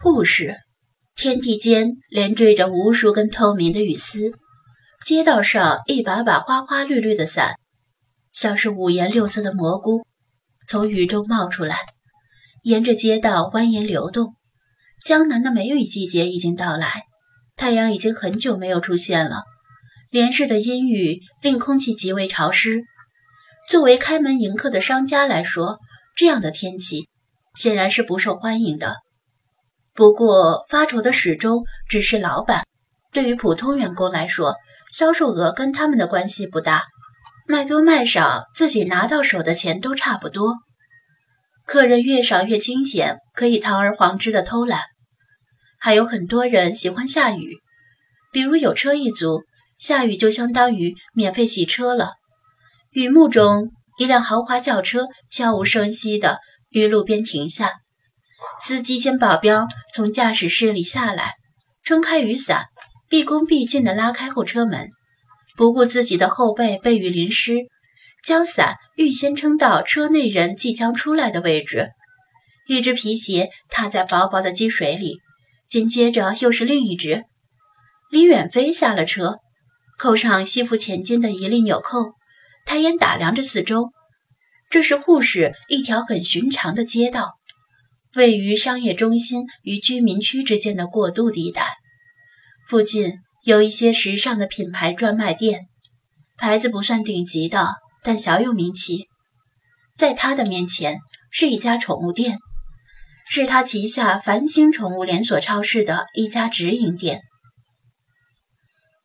护士，天地间连缀着无数根透明的雨丝。街道上一把把花花绿绿的伞，像是五颜六色的蘑菇，从雨中冒出来，沿着街道蜿蜒流动。江南的梅雨季节已经到来，太阳已经很久没有出现了。连日的阴雨令空气极为潮湿。作为开门迎客的商家来说，这样的天气显然是不受欢迎的。不过，发愁的始终只是老板。对于普通员工来说，销售额跟他们的关系不大，卖多卖少，自己拿到手的钱都差不多。客人越少越清闲，可以堂而皇之的偷懒。还有很多人喜欢下雨，比如有车一族，下雨就相当于免费洗车了。雨幕中，一辆豪华轿车悄无声息地于路边停下。司机兼保镖从驾驶室里下来，撑开雨伞，毕恭毕敬地拉开后车门，不顾自己的后背被雨淋湿，将伞预先撑到车内人即将出来的位置。一只皮鞋踏在薄薄的积水里，紧接着又是另一只。李远飞下了车，扣上西服前襟的一粒纽扣，抬眼打量着四周。这是护士一条很寻常的街道。位于商业中心与居民区之间的过渡地带，附近有一些时尚的品牌专卖店，牌子不算顶级的，但小有名气。在他的面前是一家宠物店，是他旗下繁星宠物连锁超市的一家直营店。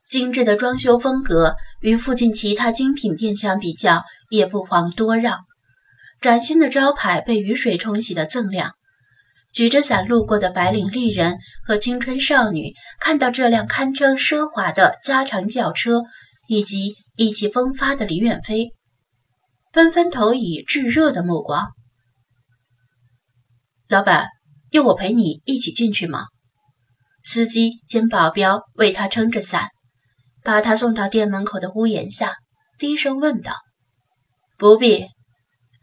精致的装修风格与附近其他精品店相比较，也不遑多让。崭新的招牌被雨水冲洗的锃亮。举着伞路过的白领丽人和青春少女，看到这辆堪称奢华的加长轿车，以及意气风发的李远飞，纷纷投以炙热的目光。老板，要我陪你一起进去吗？司机兼保镖为他撑着伞，把他送到店门口的屋檐下，低声问道：“不必。”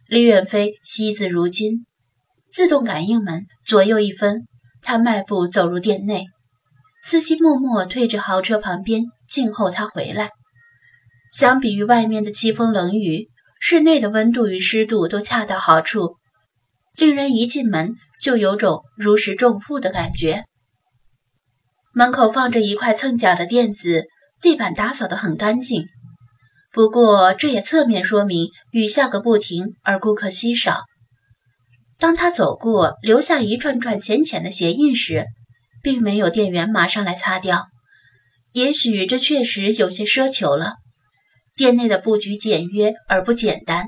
李远飞惜字如金。自动感应门左右一分，他迈步走入店内。司机默默退至豪车旁边，静候他回来。相比于外面的凄风冷雨，室内的温度与湿度都恰到好处，令人一进门就有种如释重负的感觉。门口放着一块蹭脚的垫子，地板打扫得很干净。不过，这也侧面说明雨下个不停，而顾客稀少。当他走过，留下一串串浅浅的鞋印时，并没有店员马上来擦掉。也许这确实有些奢求了。店内的布局简约而不简单，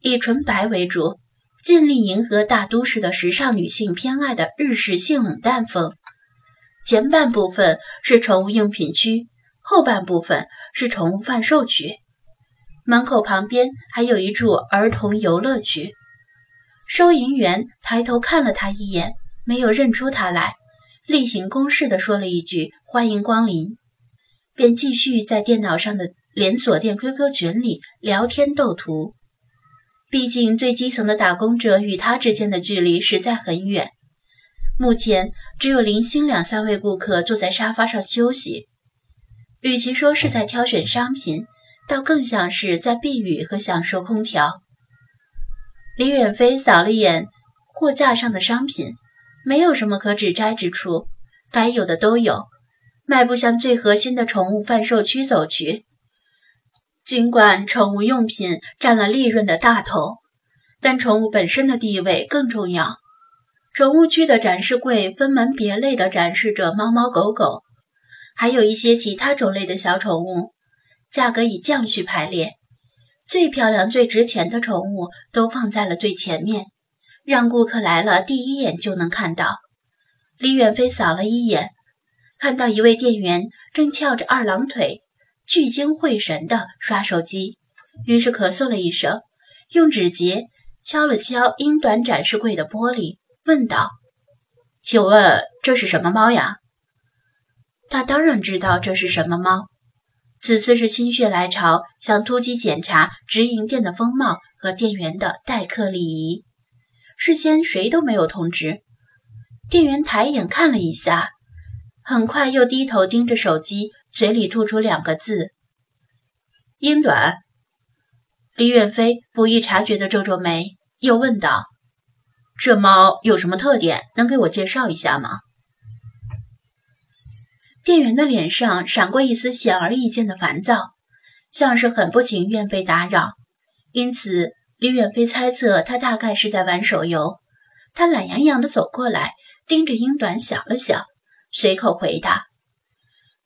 以纯白为主，尽力迎合大都市的时尚女性偏爱的日式性冷淡风。前半部分是宠物用品区，后半部分是宠物贩售区。门口旁边还有一处儿童游乐区。收银员抬头看了他一眼，没有认出他来，例行公事地说了一句“欢迎光临”，便继续在电脑上的连锁店 QQ 群里聊天斗图。毕竟最基层的打工者与他之间的距离实在很远。目前只有零星两三位顾客坐在沙发上休息，与其说是在挑选商品，倒更像是在避雨和享受空调。李远飞扫了眼货架上的商品，没有什么可指摘之处，该有的都有。迈步向最核心的宠物贩售区走去。尽管宠物用品占了利润的大头，但宠物本身的地位更重要。宠物区的展示柜分门别类地展示着猫猫狗狗，还有一些其他种类的小宠物，价格以降序排列。最漂亮、最值钱的宠物都放在了最前面，让顾客来了第一眼就能看到。李远飞扫了一眼，看到一位店员正翘着二郎腿，聚精会神地刷手机，于是咳嗽了一声，用指节敲了敲英短展示柜的玻璃，问道：“请问这是什么猫呀？”他当然知道这是什么猫。此次是心血来潮，想突击检查直营店的风貌和店员的待客礼仪。事先谁都没有通知，店员抬眼看了一下，很快又低头盯着手机，嘴里吐出两个字：“英短。”李远飞不易察觉的皱皱眉，又问道：“这猫有什么特点？能给我介绍一下吗？”店员的脸上闪过一丝显而易见的烦躁，像是很不情愿被打扰。因此，李远飞猜测他大概是在玩手游。他懒洋洋的走过来，盯着英短想了想，随口回答：“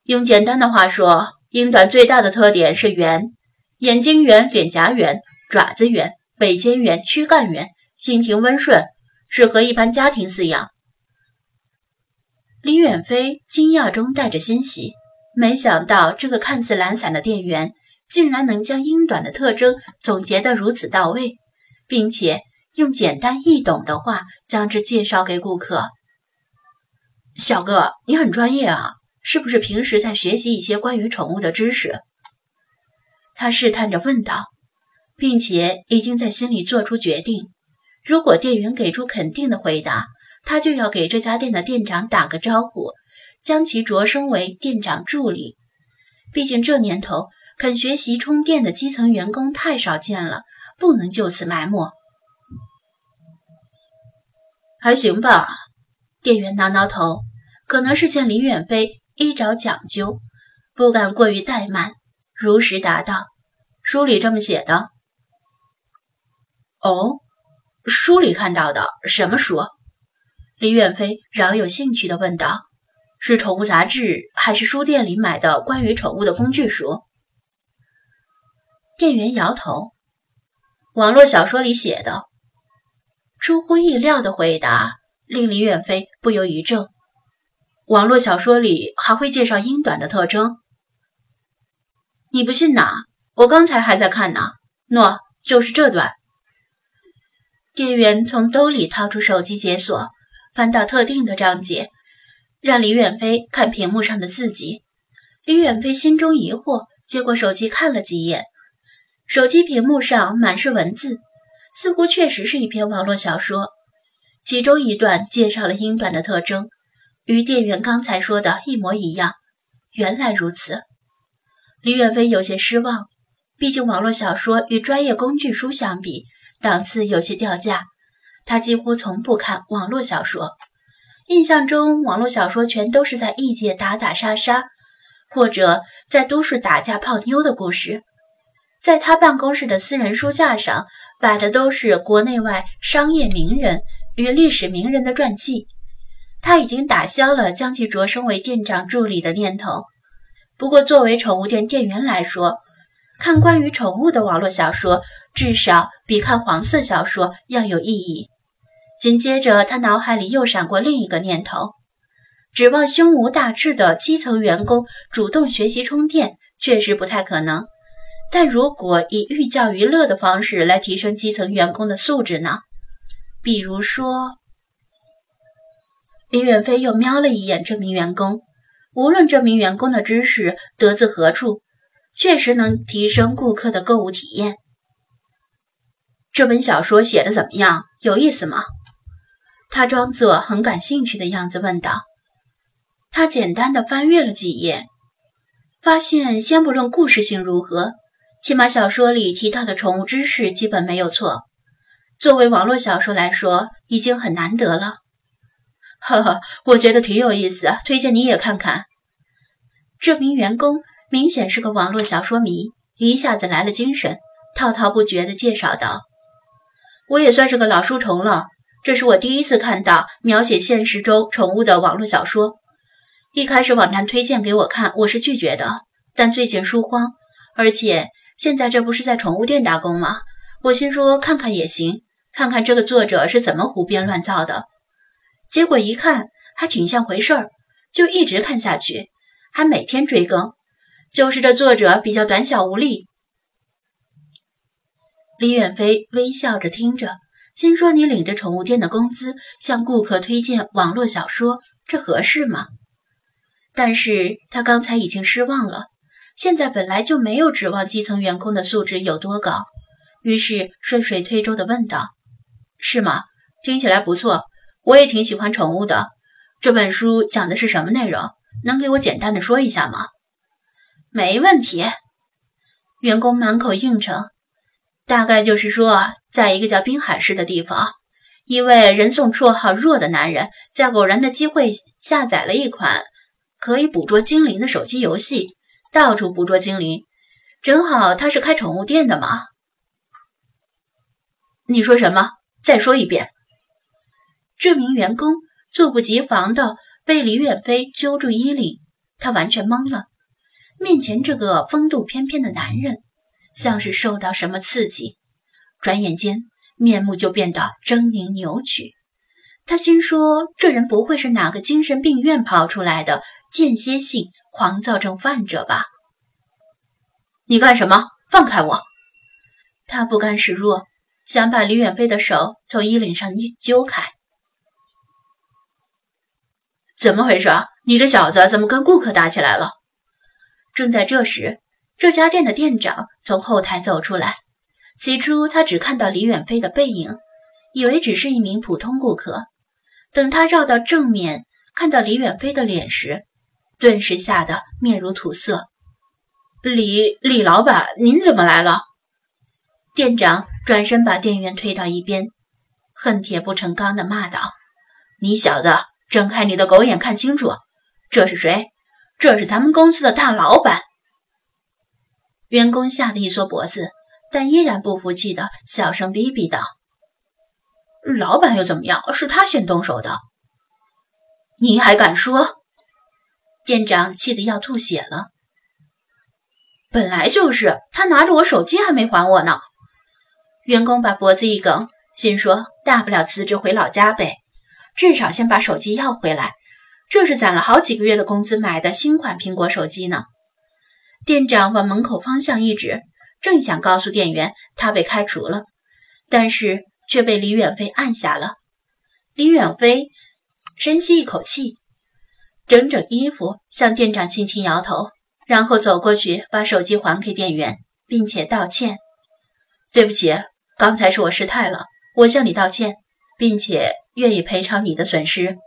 用简单的话说，英短最大的特点是圆。”眼睛圆，脸颊圆，爪子圆，尾尖圆，躯干圆，性情温顺，适合一般家庭饲养。李远飞惊讶中带着欣喜，没想到这个看似懒散的店员，竟然能将英短的特征总结得如此到位，并且用简单易懂的话将之介绍给顾客。小哥，你很专业啊，是不是平时在学习一些关于宠物的知识？他试探着问道，并且已经在心里做出决定：如果店员给出肯定的回答，他就要给这家店的店长打个招呼，将其擢升为店长助理。毕竟这年头，肯学习充电的基层员工太少见了，不能就此埋没。还行吧，店员挠挠头，可能是见李远飞衣着讲究，不敢过于怠慢。如实答道：“书里这么写的。”“哦，书里看到的什么书？”李远飞饶有兴趣地问道：“是宠物杂志，还是书店里买的关于宠物的工具书？”店员摇头：“网络小说里写的。”出乎意料的回答令李远飞不由一怔：“网络小说里还会介绍英短的特征？”你不信呐？我刚才还在看呢。喏，就是这段。店员从兜里掏出手机解锁，翻到特定的章节，让李远飞看屏幕上的字迹。李远飞心中疑惑，接过手机看了几眼，手机屏幕上满是文字，似乎确实是一篇网络小说。其中一段介绍了英短的特征，与店员刚才说的一模一样。原来如此。李远飞有些失望，毕竟网络小说与专业工具书相比，档次有些掉价。他几乎从不看网络小说，印象中网络小说全都是在异界打打杀杀，或者在都市打架泡妞的故事。在他办公室的私人书架上摆的都是国内外商业名人与历史名人的传记。他已经打消了将其擢升为店长助理的念头。不过，作为宠物店店员来说，看关于宠物的网络小说，至少比看黄色小说要有意义。紧接着，他脑海里又闪过另一个念头：指望胸无大志的基层员工主动学习充电，确实不太可能。但如果以寓教于乐的方式来提升基层员工的素质呢？比如说，李远飞又瞄了一眼这名员工。无论这名员工的知识得自何处，确实能提升顾客的购物体验。这本小说写的怎么样？有意思吗？他装作很感兴趣的样子问道。他简单的翻阅了几页，发现先不论故事性如何，起码小说里提到的宠物知识基本没有错。作为网络小说来说，已经很难得了。呵呵，我觉得挺有意思，推荐你也看看。这名员工明显是个网络小说迷，一下子来了精神，滔滔不绝地介绍道：“我也算是个老书虫了，这是我第一次看到描写现实中宠物的网络小说。一开始网站推荐给我看，我是拒绝的，但最近书荒，而且现在这不是在宠物店打工吗？我心说看看也行，看看这个作者是怎么胡编乱造的。结果一看，还挺像回事儿，就一直看下去。”还每天追更，就是这作者比较短小无力。李远飞微笑着听着，心说：“你领着宠物店的工资向顾客推荐网络小说，这合适吗？”但是他刚才已经失望了，现在本来就没有指望基层员工的素质有多高，于是顺水推舟地问道：“是吗？听起来不错，我也挺喜欢宠物的。这本书讲的是什么内容？能给我简单的说一下吗？没问题。员工满口应承。大概就是说，在一个叫滨海市的地方，一位人送绰号“弱”的男人，在偶然的机会下载了一款可以捕捉精灵的手机游戏，到处捕捉精灵。正好他是开宠物店的嘛。你说什么？再说一遍。这名员工猝不及防的被李远飞揪住衣领，他完全懵了。面前这个风度翩翩的男人，像是受到什么刺激，转眼间面目就变得狰狞扭曲。他心说：这人不会是哪个精神病院跑出来的间歇性狂躁症患者吧？你干什么？放开我！他不甘示弱，想把李远飞的手从衣领上一揪开。怎么回事？你这小子怎么跟顾客打起来了？正在这时，这家店的店长从后台走出来。起初，他只看到李远飞的背影，以为只是一名普通顾客。等他绕到正面，看到李远飞的脸时，顿时吓得面如土色。李李老板，您怎么来了？店长转身把店员推到一边，恨铁不成钢地骂道：“你小子！”睁开你的狗眼，看清楚，这是谁？这是咱们公司的大老板。员工吓得一缩脖子，但依然不服气的小声逼逼道：“老板又怎么样？是他先动手的。你还敢说？”店长气得要吐血了。本来就是，他拿着我手机还没还我呢。员工把脖子一梗，心说：大不了辞职回老家呗。至少先把手机要回来，这是攒了好几个月的工资买的新款苹果手机呢。店长往门口方向一指，正想告诉店员他被开除了，但是却被李远飞按下了。李远飞深吸一口气，整整衣服，向店长轻轻摇头，然后走过去把手机还给店员，并且道歉：“对不起，刚才是我失态了，我向你道歉。”并且愿意赔偿你的损失。